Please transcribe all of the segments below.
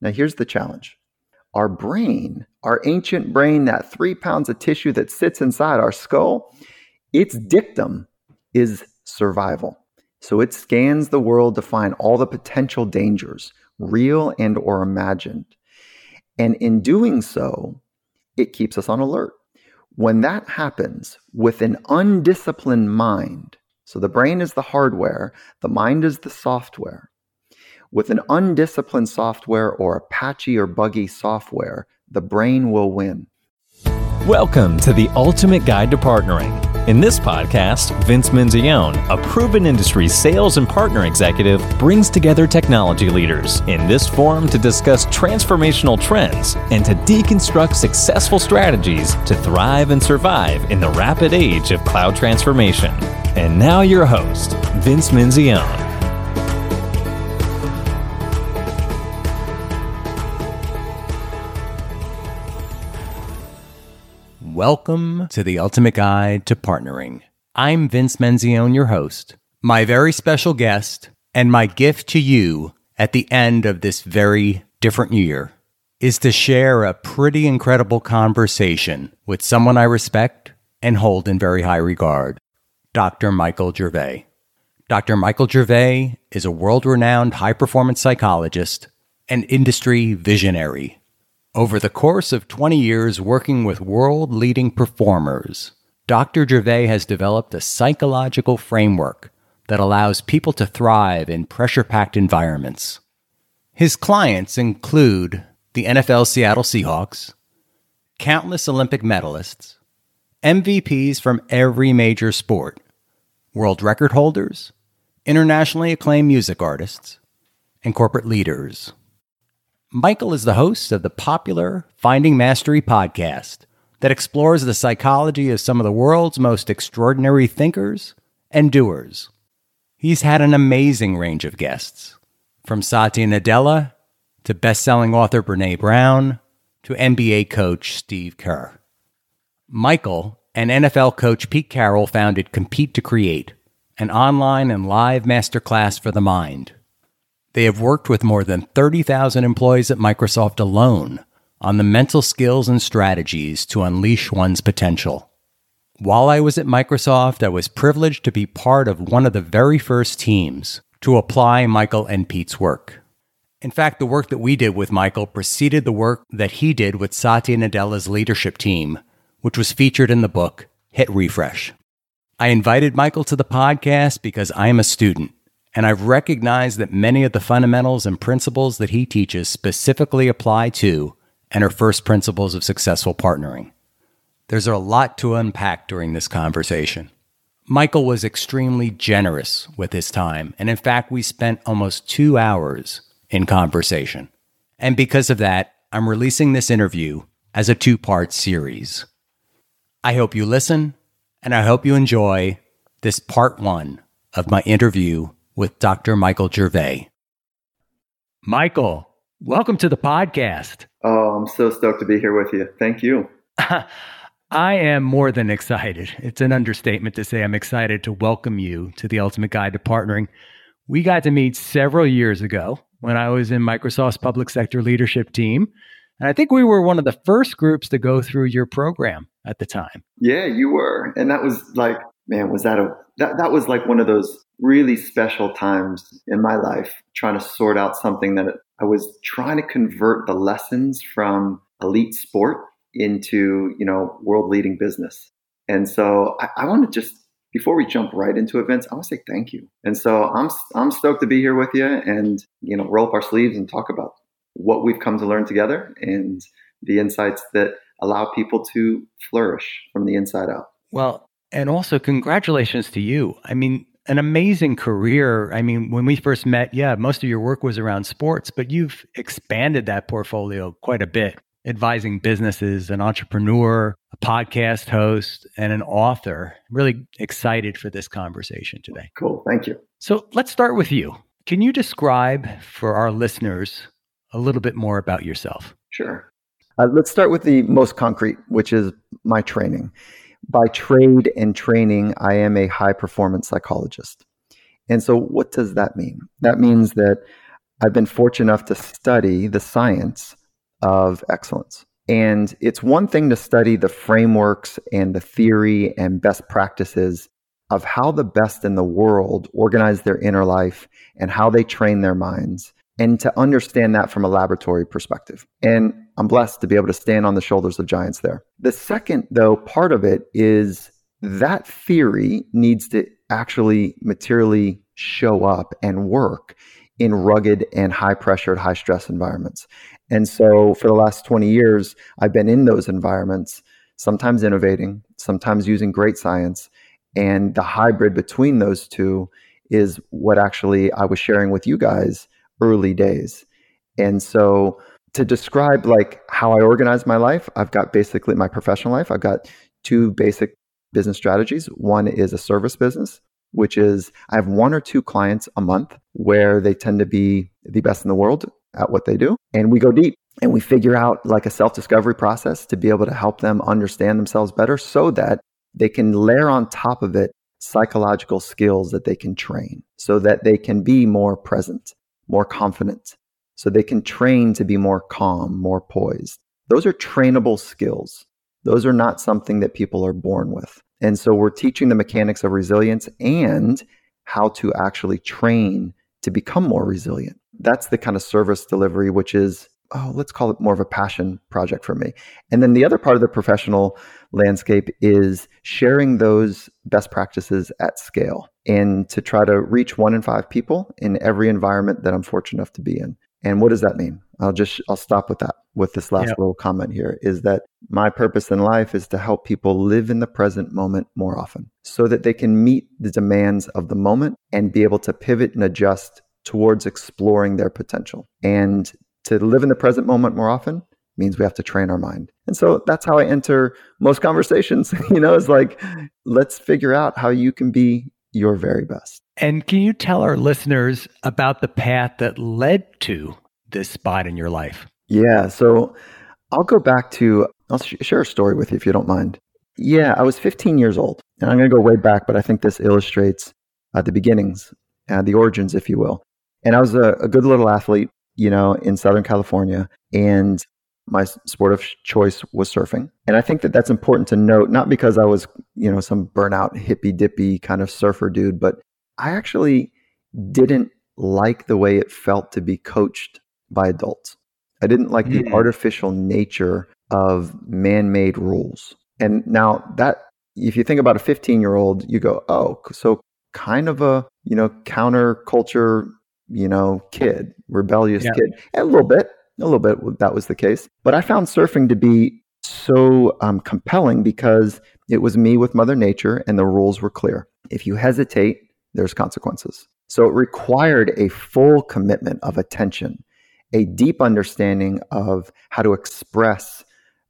Now, here's the challenge our brain, our ancient brain, that three pounds of tissue that sits inside our skull, its dictum is survival. So it scans the world to find all the potential dangers, real and or imagined. And in doing so, it keeps us on alert. When that happens with an undisciplined mind, so the brain is the hardware, the mind is the software. With an undisciplined software or a patchy or buggy software, the brain will win. Welcome to the Ultimate Guide to Partnering. In this podcast, Vince Menzione, a proven industry sales and partner executive, brings together technology leaders in this forum to discuss transformational trends and to deconstruct successful strategies to thrive and survive in the rapid age of cloud transformation. And now, your host, Vince Menzione. Welcome to the Ultimate Guide to Partnering. I'm Vince Menzione, your host. My very special guest and my gift to you at the end of this very different year is to share a pretty incredible conversation with someone I respect and hold in very high regard, Dr. Michael Gervais. Dr. Michael Gervais is a world renowned high performance psychologist and industry visionary over the course of 20 years working with world leading performers, Dr. Gervais has developed a psychological framework that allows people to thrive in pressure packed environments. His clients include the NFL Seattle Seahawks, countless Olympic medalists, MVPs from every major sport, world record holders, internationally acclaimed music artists, and corporate leaders. Michael is the host of the popular Finding Mastery podcast that explores the psychology of some of the world's most extraordinary thinkers and doers. He's had an amazing range of guests, from Satya Nadella to best-selling author Brene Brown to NBA coach Steve Kerr. Michael and NFL coach Pete Carroll founded Compete to Create, an online and live masterclass for the mind. They have worked with more than 30,000 employees at Microsoft alone on the mental skills and strategies to unleash one's potential. While I was at Microsoft, I was privileged to be part of one of the very first teams to apply Michael and Pete's work. In fact, the work that we did with Michael preceded the work that he did with Satya Nadella's leadership team, which was featured in the book Hit Refresh. I invited Michael to the podcast because I am a student and I've recognized that many of the fundamentals and principles that he teaches specifically apply to and are first principles of successful partnering. There's a lot to unpack during this conversation. Michael was extremely generous with his time, and in fact, we spent almost two hours in conversation. And because of that, I'm releasing this interview as a two part series. I hope you listen, and I hope you enjoy this part one of my interview with Dr. Michael Gervais. Michael, welcome to the podcast. Oh, I'm so stoked to be here with you. Thank you. I am more than excited. It's an understatement to say I'm excited to welcome you to the Ultimate Guide to Partnering. We got to meet several years ago when I was in Microsoft's public sector leadership team. And I think we were one of the first groups to go through your program at the time. Yeah, you were. And that was like, man, was that a that that was like one of those really special times in my life trying to sort out something that I was trying to convert the lessons from elite sport into, you know, world leading business. And so I, I want to just before we jump right into events, I want to say thank you. And so I'm I'm stoked to be here with you and you know roll up our sleeves and talk about what we've come to learn together and the insights that allow people to flourish from the inside out. Well, and also congratulations to you. I mean, an amazing career. I mean, when we first met, yeah, most of your work was around sports, but you've expanded that portfolio quite a bit, advising businesses, an entrepreneur, a podcast host, and an author. Really excited for this conversation today. Cool. Thank you. So let's start with you. Can you describe for our listeners a little bit more about yourself? Sure. Uh, let's start with the most concrete, which is my training by trade and training, I am a high performance psychologist. And so, what does that mean? That means that I've been fortunate enough to study the science of excellence. And it's one thing to study the frameworks and the theory and best practices of how the best in the world organize their inner life and how they train their minds, and to understand that from a laboratory perspective. And I'm blessed to be able to stand on the shoulders of giants there. The second, though, part of it is that theory needs to actually materially show up and work in rugged and high pressured, high stress environments. And so for the last 20 years, I've been in those environments, sometimes innovating, sometimes using great science. And the hybrid between those two is what actually I was sharing with you guys early days. And so to describe like how I organize my life, I've got basically my professional life, I've got two basic business strategies. One is a service business, which is I have one or two clients a month where they tend to be the best in the world at what they do. And we go deep and we figure out like a self discovery process to be able to help them understand themselves better so that they can layer on top of it psychological skills that they can train so that they can be more present, more confident, so they can train to be more calm, more poised. Those are trainable skills. Those are not something that people are born with. And so we're teaching the mechanics of resilience and how to actually train to become more resilient. That's the kind of service delivery, which is, oh, let's call it more of a passion project for me. And then the other part of the professional landscape is sharing those best practices at scale and to try to reach one in five people in every environment that I'm fortunate enough to be in. And what does that mean? I'll just I'll stop with that with this last little comment here is that my purpose in life is to help people live in the present moment more often so that they can meet the demands of the moment and be able to pivot and adjust towards exploring their potential. And to live in the present moment more often means we have to train our mind. And so that's how I enter most conversations, you know, is like let's figure out how you can be your very best. And can you tell our listeners about the path that led to this spot in your life? Yeah. So I'll go back to, I'll sh- share a story with you if you don't mind. Yeah, I was 15 years old, and I'm going to go way back, but I think this illustrates uh, the beginnings, uh, the origins, if you will. And I was a, a good little athlete, you know, in Southern California, and my sport of choice was surfing. And I think that that's important to note, not because I was, you know, some burnout hippy dippy kind of surfer dude, but I actually didn't like the way it felt to be coached by adults. I didn't like mm. the artificial nature of man made rules. And now that, if you think about a 15 year old, you go, oh, so kind of a, you know, counterculture, you know, kid, rebellious yeah. kid. a little bit, a little bit that was the case. But I found surfing to be so um, compelling because it was me with Mother Nature and the rules were clear. If you hesitate, there's consequences. So it required a full commitment of attention, a deep understanding of how to express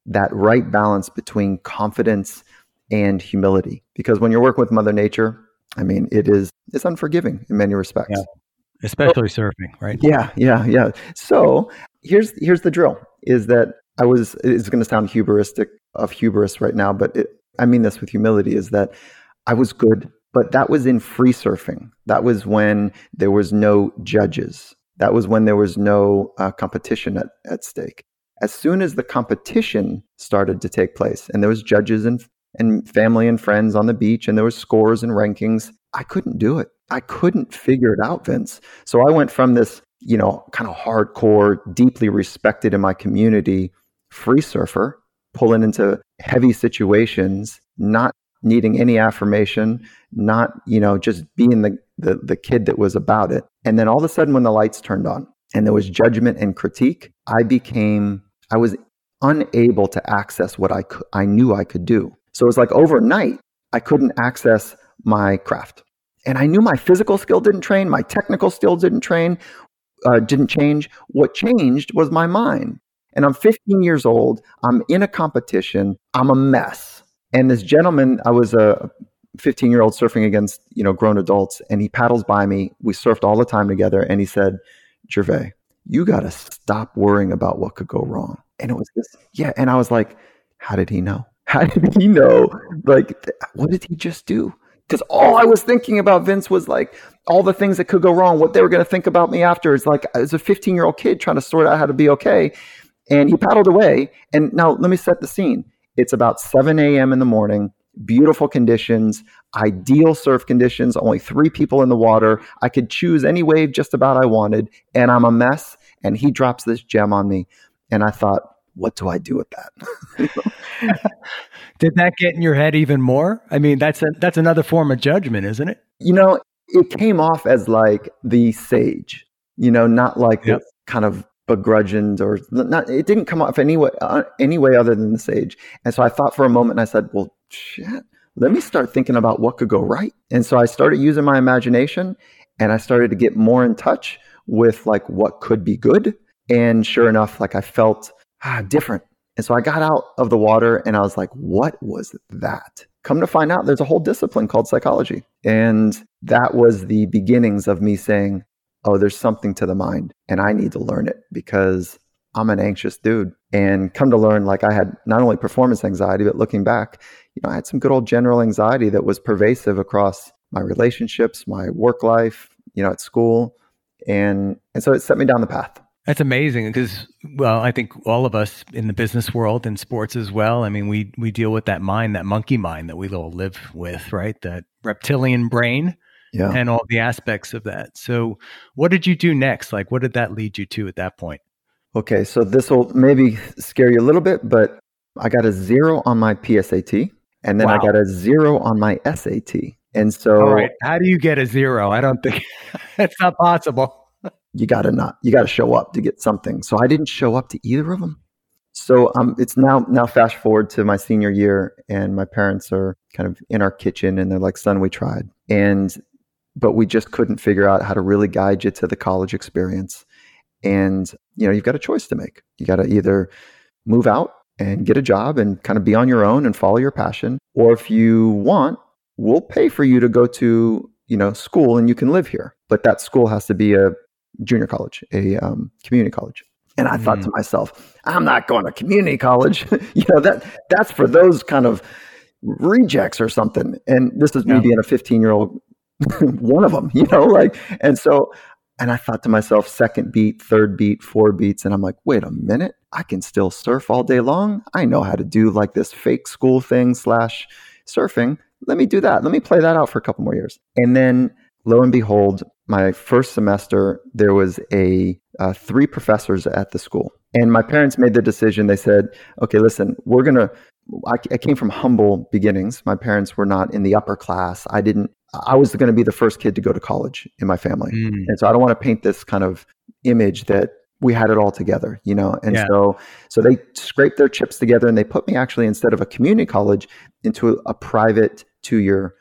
that right balance between confidence and humility. Because when you're working with Mother Nature, I mean, it is it's unforgiving in many respects. Yeah. Especially so, surfing, right? Yeah, yeah, yeah. So here's here's the drill: is that I was. It's going to sound hubristic of hubris right now, but it, I mean this with humility. Is that I was good but that was in free surfing. That was when there was no judges. That was when there was no uh, competition at, at stake. As soon as the competition started to take place, and there was judges and and family and friends on the beach, and there was scores and rankings, I couldn't do it. I couldn't figure it out, Vince. So I went from this, you know, kind of hardcore, deeply respected in my community, free surfer, pulling into heavy situations, not needing any affirmation, not, you know, just being the, the, the kid that was about it. And then all of a sudden, when the lights turned on and there was judgment and critique, I became, I was unable to access what I, could, I knew I could do. So it was like overnight, I couldn't access my craft. And I knew my physical skill didn't train, my technical skill didn't train, uh, didn't change. What changed was my mind. And I'm 15 years old. I'm in a competition. I'm a mess. And this gentleman, I was a 15 year old surfing against, you know, grown adults, and he paddles by me. We surfed all the time together, and he said, Gervais, you got to stop worrying about what could go wrong. And it was this, yeah. And I was like, how did he know? How did he know? Like, what did he just do? Because all I was thinking about Vince was like all the things that could go wrong, what they were going to think about me after. It's like as a 15 year old kid trying to sort out how to be okay. And he paddled away. And now let me set the scene. It's about 7 a.m. in the morning, beautiful conditions, ideal surf conditions, only three people in the water. I could choose any wave just about I wanted. And I'm a mess. And he drops this gem on me. And I thought, what do I do with that? Did that get in your head even more? I mean, that's a, that's another form of judgment, isn't it? You know, it came off as like the sage, you know, not like yep. kind of begrudged or not. It didn't come off any way, uh, any way other than the sage. And so I thought for a moment, and I said, "Well, shit, let me start thinking about what could go right." And so I started using my imagination, and I started to get more in touch with like what could be good. And sure enough, like I felt ah, different. And so I got out of the water, and I was like, "What was that?" Come to find out, there's a whole discipline called psychology, and that was the beginnings of me saying, oh, there's something to the mind and I need to learn it because I'm an anxious dude. And come to learn, like I had not only performance anxiety, but looking back, you know, I had some good old general anxiety that was pervasive across my relationships, my work life, you know, at school. And and so it set me down the path. That's amazing because, well, I think all of us in the business world and sports as well. I mean, we we deal with that mind, that monkey mind that we all live with, right? That reptilian brain yeah. and all the aspects of that. So, what did you do next? Like, what did that lead you to at that point? Okay, so this will maybe scare you a little bit, but I got a zero on my PSAT, and then wow. I got a zero on my SAT. And so, all right, how do you get a zero? I don't think it's not possible. You got to not, you got to show up to get something. So I didn't show up to either of them. So um, it's now now fast forward to my senior year, and my parents are kind of in our kitchen, and they're like, "Son, we tried," and but we just couldn't figure out how to really guide you to the college experience. And, you know, you've got a choice to make. You got to either move out and get a job and kind of be on your own and follow your passion. Or if you want, we'll pay for you to go to, you know, school and you can live here. But that school has to be a junior college, a um, community college. And I mm. thought to mm. myself, I'm not going to community college. you know, that that's for those kind of rejects or something. And this is me yeah. being a 15 year old one of them, you know, like, and so, and I thought to myself, second beat, third beat, four beats. And I'm like, wait a minute, I can still surf all day long. I know how to do like this fake school thing slash surfing. Let me do that. Let me play that out for a couple more years. And then lo and behold, my first semester, there was a uh, three professors at the school. And my parents made the decision. They said, okay, listen, we're going to, I, I came from humble beginnings. My parents were not in the upper class. I didn't I was going to be the first kid to go to college in my family. Mm. And so I don't want to paint this kind of image that we had it all together, you know. And yeah. so so they scraped their chips together and they put me actually instead of a community college into a, a private 2-year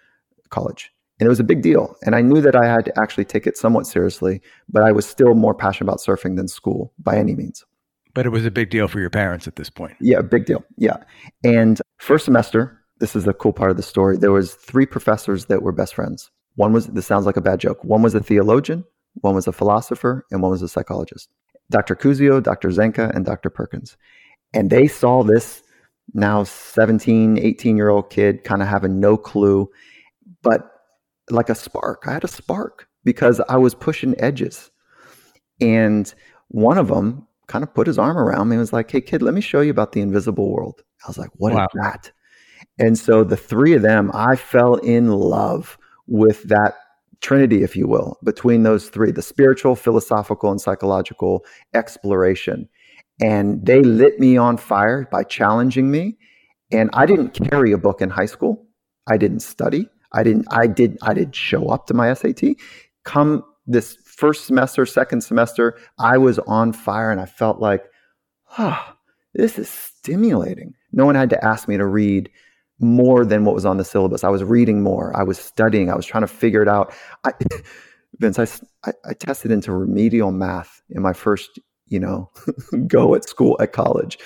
college. And it was a big deal. And I knew that I had to actually take it somewhat seriously, but I was still more passionate about surfing than school by any means. But it was a big deal for your parents at this point. Yeah, big deal. Yeah. And first semester, this is the cool part of the story. There was three professors that were best friends. One was this sounds like a bad joke. One was a theologian, one was a philosopher, and one was a psychologist. Dr. Kuzio, Dr. Zenka, and Dr. Perkins. And they saw this now 17, 18 year old kid kind of having no clue, but like a spark. I had a spark because I was pushing edges. And one of them kind of put his arm around me and was like, Hey, kid, let me show you about the invisible world. I was like, What wow. is that? And so the three of them, I fell in love with that trinity, if you will, between those three the spiritual, philosophical, and psychological exploration. And they lit me on fire by challenging me. And I didn't carry a book in high school. I didn't study. I didn't, I did, I did show up to my SAT. Come this first semester, second semester, I was on fire and I felt like, ah, oh, this is stimulating. No one had to ask me to read more than what was on the syllabus. I was reading more. I was studying. I was trying to figure it out. I, Vince, I, I, tested into remedial math in my first, you know, go at school at college.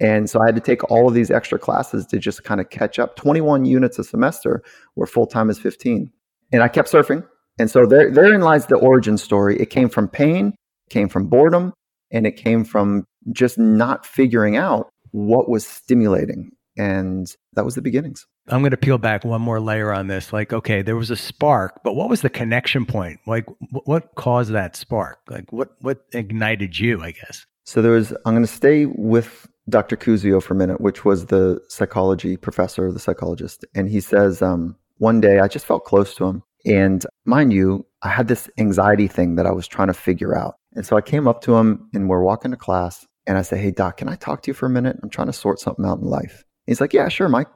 And so I had to take all of these extra classes to just kind of catch up. 21 units a semester, where full time is 15. And I kept surfing. And so there, therein lies the origin story. It came from pain, came from boredom, and it came from just not figuring out what was stimulating and that was the beginnings. I'm going to peel back one more layer on this. Like, okay, there was a spark, but what was the connection point? Like, what caused that spark? Like, what what ignited you? I guess. So there was. I'm going to stay with Dr. Kuzio for a minute, which was the psychology professor, the psychologist, and he says um, one day I just felt close to him, and mind you, I had this anxiety thing that I was trying to figure out, and so I came up to him, and we're walking to class, and I say, "Hey, Doc, can I talk to you for a minute? I'm trying to sort something out in life." He's like, "Yeah, sure, Mike."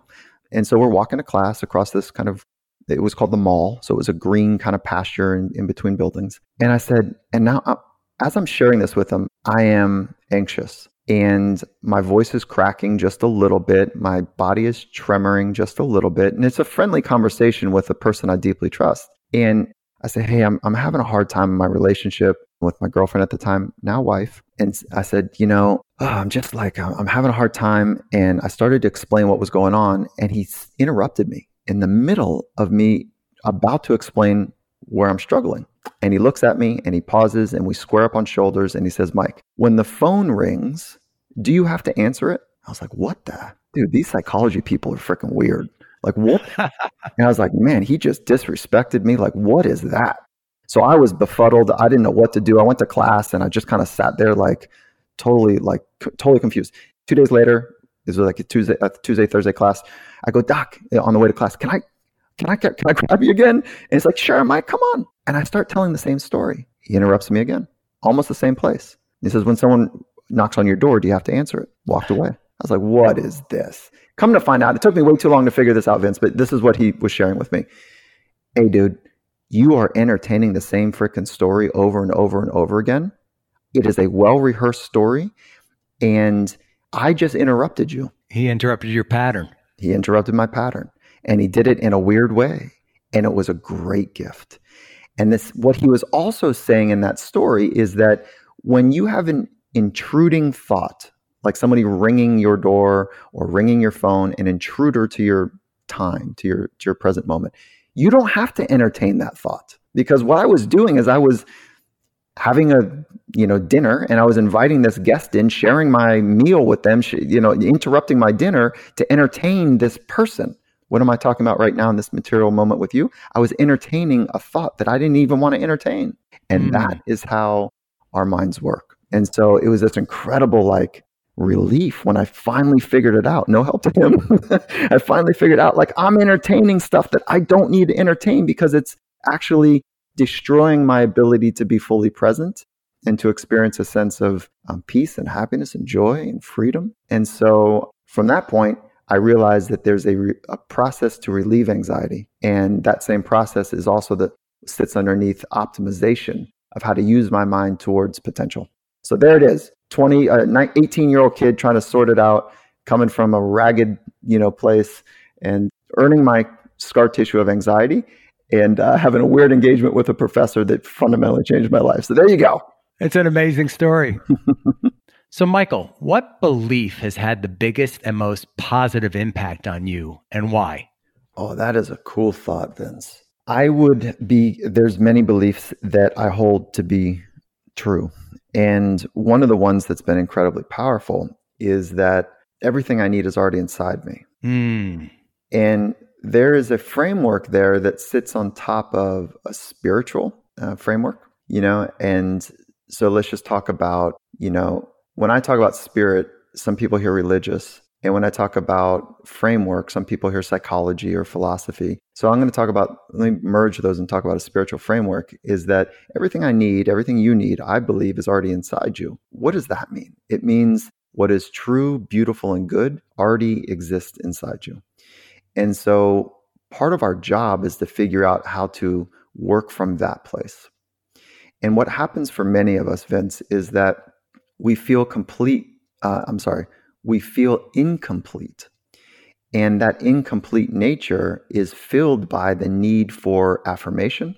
And so we're walking to class across this kind of, it was called the mall. So it was a green kind of pasture in, in between buildings. And I said, and now uh, as I'm sharing this with him, I am anxious and my voice is cracking just a little bit. My body is tremoring just a little bit. And it's a friendly conversation with a person I deeply trust. And I say, Hey, I'm, I'm having a hard time in my relationship with my girlfriend at the time, now wife. And I said, You know, oh, I'm just like, uh, I'm having a hard time. And I started to explain what was going on. And he interrupted me in the middle of me about to explain where I'm struggling. And he looks at me and he pauses and we square up on shoulders and he says, Mike, when the phone rings, do you have to answer it? I was like, What the? Dude, these psychology people are freaking weird. Like, what? and I was like, Man, he just disrespected me. Like, what is that? So I was befuddled. I didn't know what to do. I went to class and I just kind of sat there like totally, like c- totally confused. Two days later, this was like a Tuesday, a Tuesday, Thursday class. I go, Doc, on the way to class, can I, can I, can I grab you again? And it's like, sure, Mike, come on. And I start telling the same story. He interrupts me again, almost the same place. He says, when someone knocks on your door, do you have to answer it? Walked away. I was like, what is this? Come to find out, it took me way too long to figure this out, Vince, but this is what he was sharing with me. Hey, dude, you are entertaining the same freaking story over and over and over again. It is a well rehearsed story. And I just interrupted you. He interrupted your pattern. He interrupted my pattern. And he did it in a weird way. And it was a great gift. And this what he was also saying in that story is that when you have an intruding thought, like somebody ringing your door or ringing your phone, an intruder to your time, to your to your present moment, you don't have to entertain that thought because what I was doing is I was having a you know dinner and I was inviting this guest in, sharing my meal with them, you know, interrupting my dinner to entertain this person. What am I talking about right now in this material moment with you? I was entertaining a thought that I didn't even want to entertain. And mm. that is how our minds work. And so it was this incredible like relief when I finally figured it out. No help to him. I finally figured out like I'm entertaining stuff that I don't need to entertain because it's actually destroying my ability to be fully present and to experience a sense of um, peace and happiness and joy and freedom. And so from that point, I realized that there's a, re- a process to relieve anxiety. And that same process is also that sits underneath optimization of how to use my mind towards potential. So there it is 20, uh, 18 year old kid trying to sort it out, coming from a ragged, you know, place and earning my scar tissue of anxiety and uh, having a weird engagement with a professor that fundamentally changed my life. So there you go. It's an amazing story. so, Michael, what belief has had the biggest and most positive impact on you and why? Oh, that is a cool thought, Vince. I would be, there's many beliefs that I hold to be true. And one of the ones that's been incredibly powerful is that everything I need is already inside me. Mm. And there is a framework there that sits on top of a spiritual uh, framework, you know, and so let's just talk about, you know, when I talk about spirit, some people hear religious. And when I talk about framework, some people hear psychology or philosophy. So I'm going to talk about, let me merge those and talk about a spiritual framework is that everything I need, everything you need, I believe is already inside you. What does that mean? It means what is true, beautiful, and good already exists inside you. And so part of our job is to figure out how to work from that place. And what happens for many of us, Vince, is that we feel complete. Uh, I'm sorry, we feel incomplete. And that incomplete nature is filled by the need for affirmation,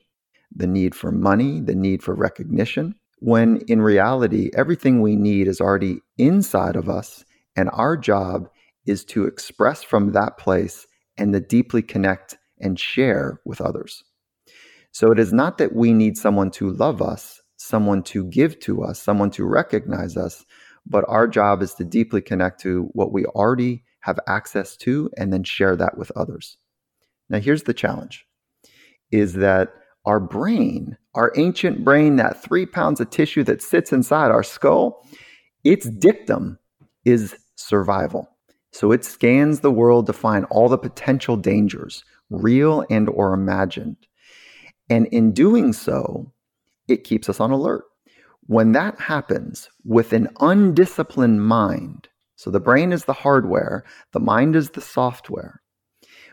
the need for money, the need for recognition, when in reality, everything we need is already inside of us. And our job is to express from that place and to deeply connect and share with others. So it is not that we need someone to love us, someone to give to us, someone to recognize us, but our job is to deeply connect to what we already have access to, and then share that with others. Now, here's the challenge is that our brain, our ancient brain, that three pounds of tissue that sits inside our skull, its dictum is survival. So it scans the world to find all the potential dangers, real and or imagined. And in doing so, it keeps us on alert. When that happens with an undisciplined mind, so the brain is the hardware, the mind is the software.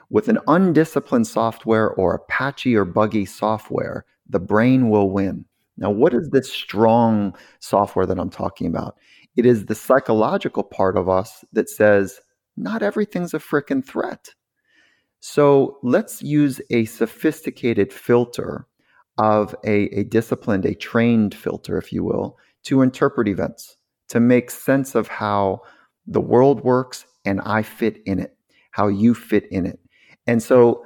With an undisciplined software or a patchy or buggy software, the brain will win. Now, what is this strong software that I'm talking about? It is the psychological part of us that says, not everything's a frickin' threat. So let's use a sophisticated filter of a, a disciplined, a trained filter, if you will, to interpret events, to make sense of how the world works and I fit in it, how you fit in it. And so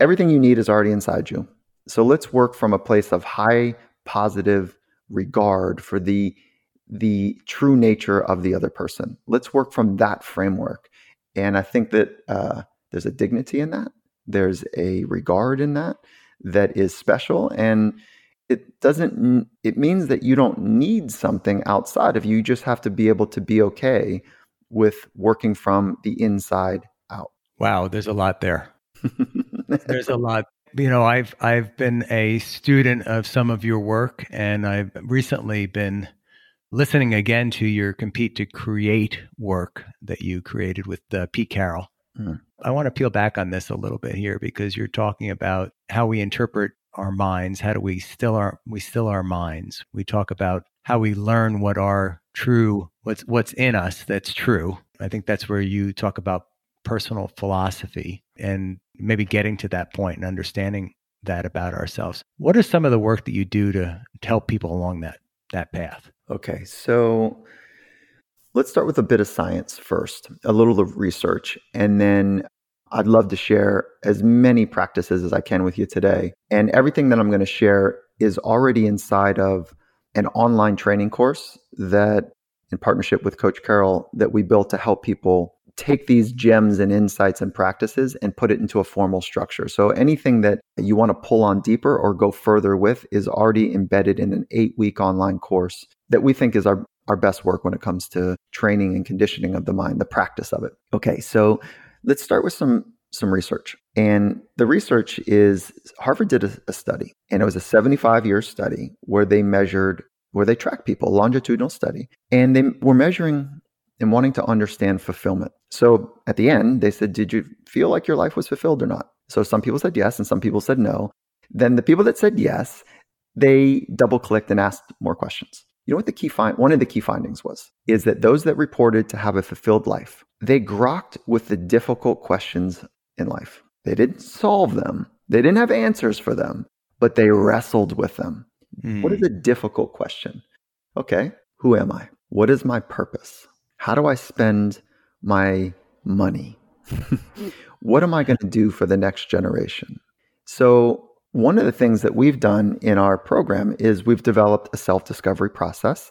everything you need is already inside you. So let's work from a place of high positive regard for the the true nature of the other person. Let's work from that framework. And I think that uh, there's a dignity in that. There's a regard in that that is special. And it doesn't, it means that you don't need something outside of you. You just have to be able to be okay with working from the inside out. Wow. There's a lot there. there's a lot you know i've i've been a student of some of your work and i've recently been listening again to your compete to create work that you created with uh, pete carroll mm. I want to peel back on this a little bit here because you're talking about how we interpret our minds how do we still our we still our minds we talk about how we learn what our true what's what's in us that's true i think that's where you talk about personal philosophy and maybe getting to that point and understanding that about ourselves. What are some of the work that you do to, to help people along that that path? Okay, so let's start with a bit of science first, a little of research, and then I'd love to share as many practices as I can with you today. And everything that I'm going to share is already inside of an online training course that in partnership with Coach Carroll that we built to help people take these gems and insights and practices and put it into a formal structure. So anything that you want to pull on deeper or go further with is already embedded in an eight week online course that we think is our, our best work when it comes to training and conditioning of the mind, the practice of it. Okay, so let's start with some some research. And the research is Harvard did a, a study, and it was a 75 year study where they measured, where they tracked people, longitudinal study, and they were measuring and wanting to understand fulfillment. So at the end, they said, Did you feel like your life was fulfilled or not? So some people said yes, and some people said no. Then the people that said yes, they double clicked and asked more questions. You know what the key find one of the key findings was is that those that reported to have a fulfilled life, they grokked with the difficult questions in life. They didn't solve them. They didn't have answers for them, but they wrestled with them. Mm. What is hmm. a difficult question? Okay, who am I? What is my purpose? how do I spend my money? what am I going to do for the next generation? So, one of the things that we've done in our program is we've developed a self discovery process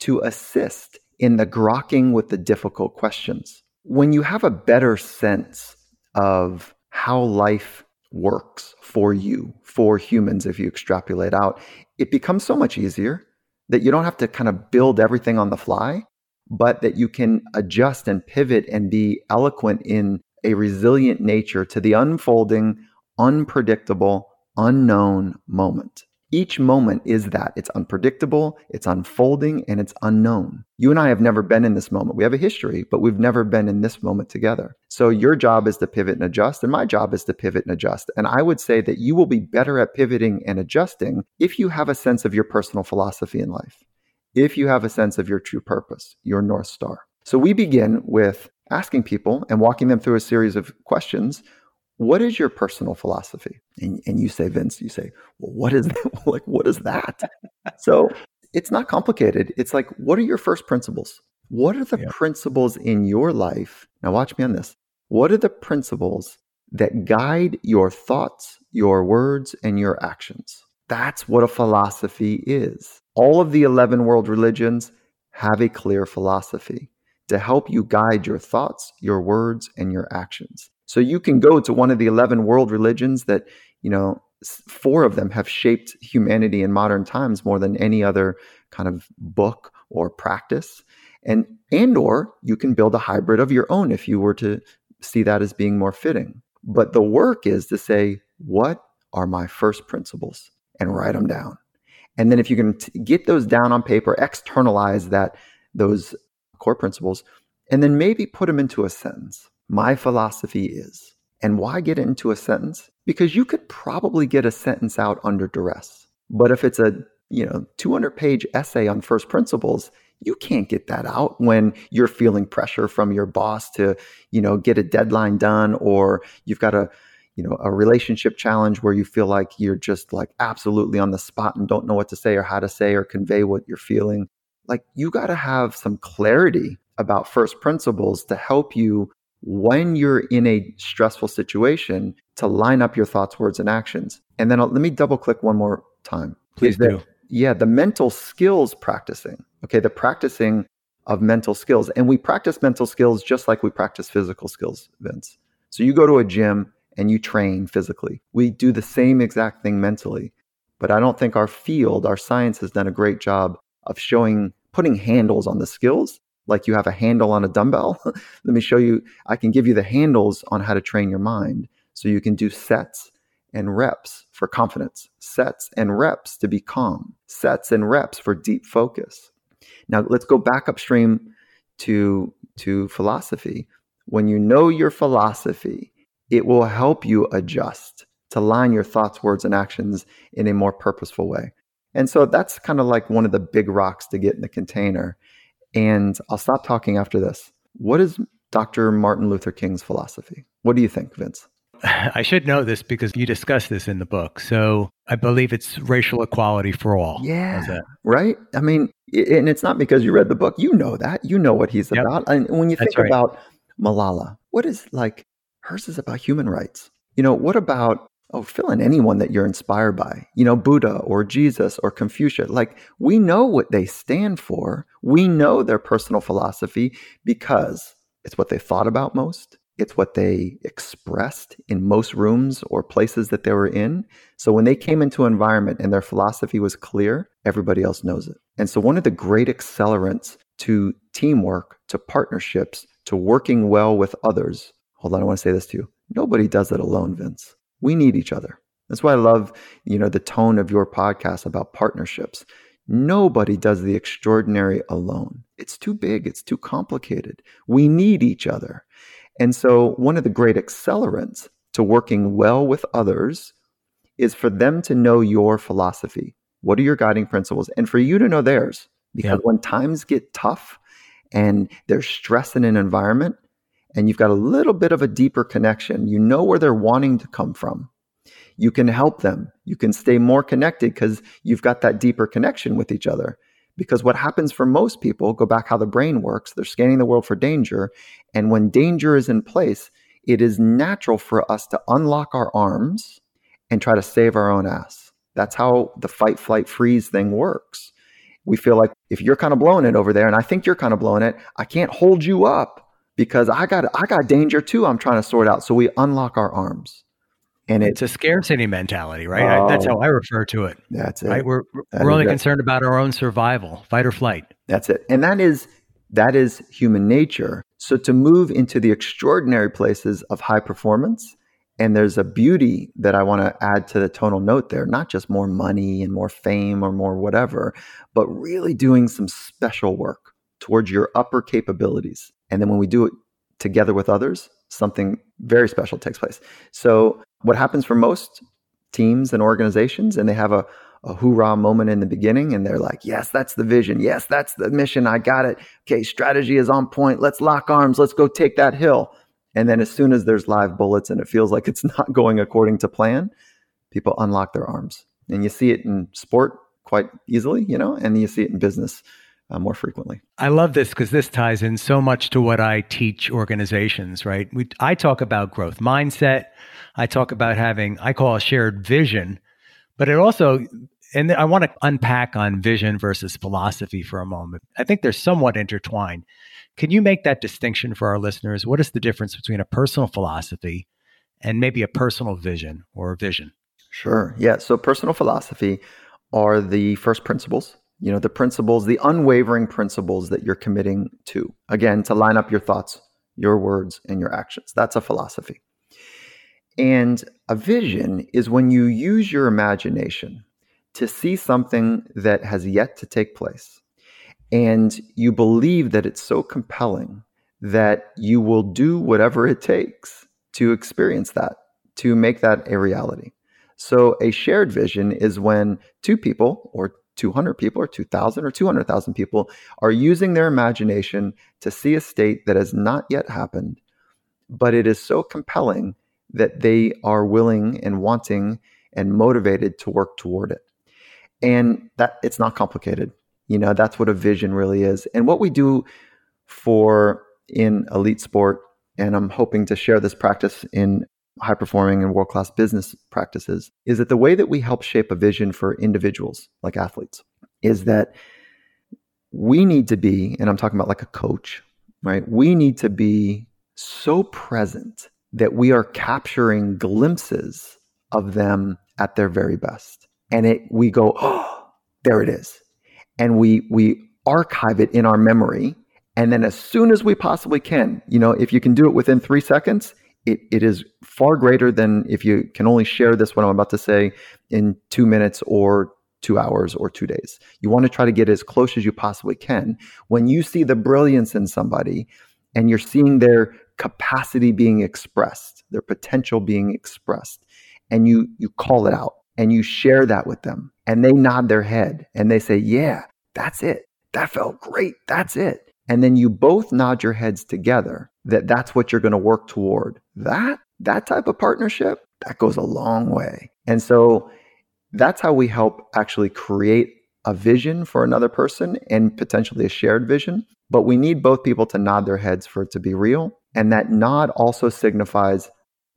to assist in the grokking with the difficult questions. When you have a better sense of how life works for you, for humans, if you extrapolate out, it becomes so much easier that you don't have to kind of build everything on the fly but that you can adjust and pivot and be eloquent in a resilient nature to the unfolding, unpredictable, unknown moment. Each moment is that it's unpredictable, it's unfolding, and it's unknown. You and I have never been in this moment. We have a history, but we've never been in this moment together. So your job is to pivot and adjust, and my job is to pivot and adjust. And I would say that you will be better at pivoting and adjusting if you have a sense of your personal philosophy in life if you have a sense of your true purpose, your North Star. So we begin with asking people and walking them through a series of questions. What is your personal philosophy? And, and you say, Vince, you say, well, what is that? like, what is that? so it's not complicated. It's like, what are your first principles? What are the yeah. principles in your life? Now, watch me on this. What are the principles that guide your thoughts, your words, and your actions? That's what a philosophy is. All of the 11 world religions have a clear philosophy. to help you guide your thoughts, your words, and your actions. So you can go to one of the 11 world religions that, you know, four of them have shaped humanity in modern times more than any other kind of book or practice. And and or you can build a hybrid of your own if you were to see that as being more fitting. But the work is to say, what are my first principles? And write them down. And then if you can t- get those down on paper, externalize that those core principles, and then maybe put them into a sentence. My philosophy is. And why get into a sentence? Because you could probably get a sentence out under duress. But if it's a, you know, 200 page essay on first principles, you can't get that out when you're feeling pressure from your boss to, you know, get a deadline done or you've got a, you know, a relationship challenge where you feel like you're just like absolutely on the spot and don't know what to say or how to say or convey what you're feeling. Like you got to have some clarity about first principles to help you when you're in a stressful situation to line up your thoughts, words, and actions. And then I'll, let me double click one more time. Please do. Yeah, the mental skills practicing. Okay, the practicing of mental skills. And we practice mental skills just like we practice physical skills, Vince. So you go to a gym and you train physically. We do the same exact thing mentally. But I don't think our field, our science has done a great job of showing, putting handles on the skills like you have a handle on a dumbbell. Let me show you, I can give you the handles on how to train your mind so you can do sets and reps for confidence, sets and reps to be calm, sets and reps for deep focus. Now let's go back upstream to to philosophy. When you know your philosophy, it will help you adjust to line your thoughts, words, and actions in a more purposeful way. And so that's kind of like one of the big rocks to get in the container and I'll stop talking after this. What is Dr. Martin Luther King's philosophy? What do you think, Vince? I should know this because you discuss this in the book. So I believe it's racial equality for all. Yeah. Right? I mean, and it's not because you read the book. You know that. You know what he's yep. about. And when you think right. about Malala, what is like, hers is about human rights. You know, what about oh, fill in anyone that you're inspired by, you know, Buddha or Jesus or Confucius. Like, we know what they stand for. We know their personal philosophy because it's what they thought about most. It's what they expressed in most rooms or places that they were in. So when they came into an environment and their philosophy was clear, everybody else knows it. And so one of the great accelerants to teamwork, to partnerships, to working well with others. Hold on, I want to say this to you. Nobody does it alone, Vince. We need each other. That's why I love, you know, the tone of your podcast about partnerships. Nobody does the extraordinary alone. It's too big, it's too complicated. We need each other. And so, one of the great accelerants to working well with others is for them to know your philosophy. What are your guiding principles? And for you to know theirs. Because when times get tough and there's stress in an environment, and you've got a little bit of a deeper connection. You know where they're wanting to come from. You can help them. You can stay more connected because you've got that deeper connection with each other. Because what happens for most people, go back how the brain works, they're scanning the world for danger. And when danger is in place, it is natural for us to unlock our arms and try to save our own ass. That's how the fight, flight, freeze thing works. We feel like if you're kind of blowing it over there and I think you're kind of blowing it, I can't hold you up because I got I got danger too. I'm trying to sort out. So we unlock our arms, and it, it's a scarcity mentality, right? Oh, that's how I refer to it. That's it. Right? We're that we're only concerned about our own survival, fight or flight. That's it, and that is that is human nature. So to move into the extraordinary places of high performance. And there's a beauty that I want to add to the tonal note there, not just more money and more fame or more whatever, but really doing some special work towards your upper capabilities. And then when we do it together with others, something very special takes place. So, what happens for most teams and organizations, and they have a, a hoorah moment in the beginning, and they're like, Yes, that's the vision. Yes, that's the mission. I got it. Okay, strategy is on point. Let's lock arms. Let's go take that hill. And then, as soon as there's live bullets and it feels like it's not going according to plan, people unlock their arms. And you see it in sport quite easily, you know, and you see it in business uh, more frequently. I love this because this ties in so much to what I teach organizations, right? We, I talk about growth mindset. I talk about having, I call a shared vision, but it also, and I want to unpack on vision versus philosophy for a moment. I think they're somewhat intertwined Can you make that distinction for our listeners? What is the difference between a personal philosophy and maybe a personal vision or a vision? Sure. Yeah. So personal philosophy are the first principles, you know, the principles, the unwavering principles that you're committing to. Again, to line up your thoughts, your words, and your actions. That's a philosophy. And a vision is when you use your imagination to see something that has yet to take place. And you believe that it's so compelling that you will do whatever it takes to experience that, to make that a reality. So a shared vision is when two people or 200 people or 2000 or 200,000 people are using their imagination to see a state that has not yet happened, but it is so compelling that they are willing and wanting and motivated to work toward it. And that it's not complicated. You know, that's what a vision really is. And what we do for in elite sport, and I'm hoping to share this practice in high performing and world class business practices is that the way that we help shape a vision for individuals like athletes is that we need to be, and I'm talking about like a coach, right? We need to be so present that we are capturing glimpses of them at their very best. And it, we go, oh, there it is. And we, we archive it in our memory. And then as soon as we possibly can, you know, if you can do it within three seconds, it, it is far greater than if you can only share this, what I'm about to say, in two minutes or two hours or two days. You want to try to get as close as you possibly can. When you see the brilliance in somebody and you're seeing their capacity being expressed, their potential being expressed, and you you call it out and you share that with them and they nod their head and they say, "Yeah, that's it. That felt great. That's it." And then you both nod your heads together that that's what you're going to work toward. That that type of partnership, that goes a long way. And so that's how we help actually create a vision for another person and potentially a shared vision. But we need both people to nod their heads for it to be real. And that nod also signifies,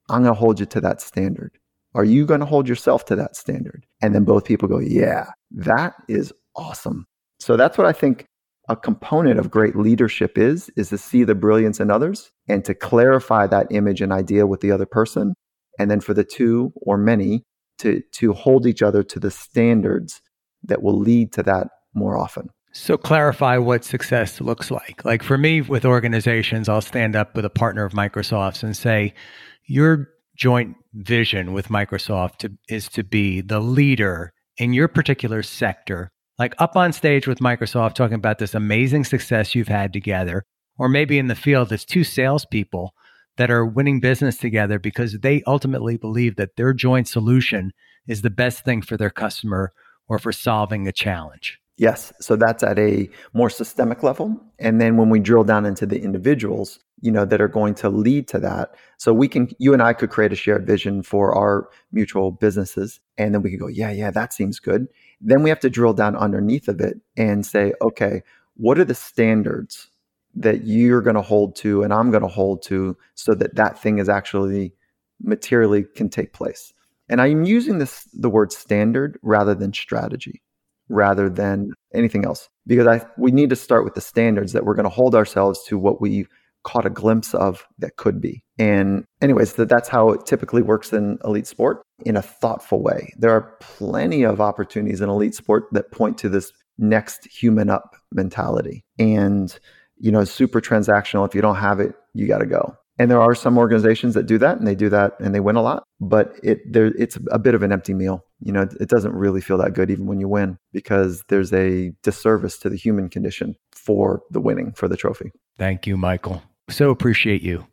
I'm going to hold you to that standard. Are you going to hold yourself to that standard? And then both people go, Yeah, that is awesome. So that's what I think a component of great leadership is is to see the brilliance in others and to clarify that image and idea with the other person. And then for the two or many to to hold each other to the standards that will lead to that more often. So clarify what success looks like. Like for me with organizations i'll stand up with a partner of microsoft's and say your joint vision with microsoft to, is to be the leader in your particular sector like up on stage with Microsoft talking about this amazing success you've had together, or maybe in the field, it's two salespeople that are winning business together because they ultimately believe that their joint solution is the best thing for their customer or for solving a challenge. Yes. So that's at a more systemic level. And then when we drill down into the individuals, you know, that are going to lead to that. So we can, you and I could create a shared vision for our mutual businesses. And then we could go, yeah, yeah, that seems good. Then we have to drill down underneath of it and say, okay, what are the standards that you're going to hold to and I'm going to hold to so that that thing is actually materially can take place. And I'm using this the word standard rather than strategy, rather than anything else, because I we need to start with the standards that we're going to hold ourselves to what we caught a glimpse of that could be. And anyways, that, that's how it typically works in elite sport in a thoughtful way. There are plenty of opportunities in elite sport that point to this next human up mentality. And, you know, super transactional. If you don't have it, you got to go. And there are some organizations that do that and they do that and they win a lot, but it there it's a bit of an empty meal. You know, it doesn't really feel that good even when you win because there's a disservice to the human condition for the winning for the trophy. Thank you, Michael. So appreciate you.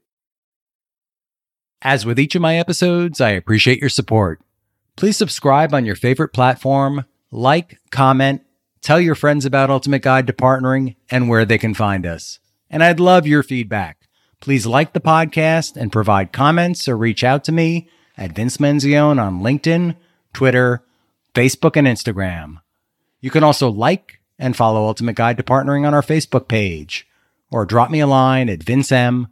As with each of my episodes, I appreciate your support. Please subscribe on your favorite platform, like, comment, tell your friends about Ultimate Guide to Partnering and where they can find us. And I'd love your feedback. Please like the podcast and provide comments or reach out to me at Vince Menzione on LinkedIn, Twitter, Facebook, and Instagram. You can also like and follow Ultimate Guide to Partnering on our Facebook page or drop me a line at vincem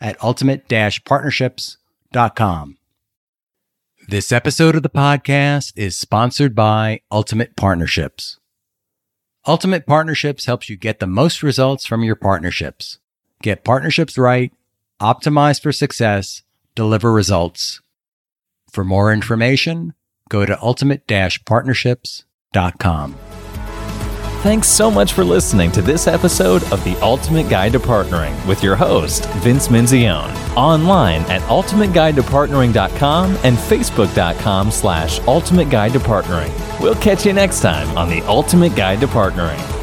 at ultimate-partnerships.com. This episode of the podcast is sponsored by Ultimate Partnerships. Ultimate Partnerships helps you get the most results from your partnerships. get partnerships right, optimize for success, deliver results. For more information, go to ultimate-partnerships.com. Thanks so much for listening to this episode of The Ultimate Guide to Partnering with your host, Vince Menzione. Online at ultimateguidetopartnering.com and facebook.com slash ultimate guide to partnering. We'll catch you next time on The Ultimate Guide to Partnering.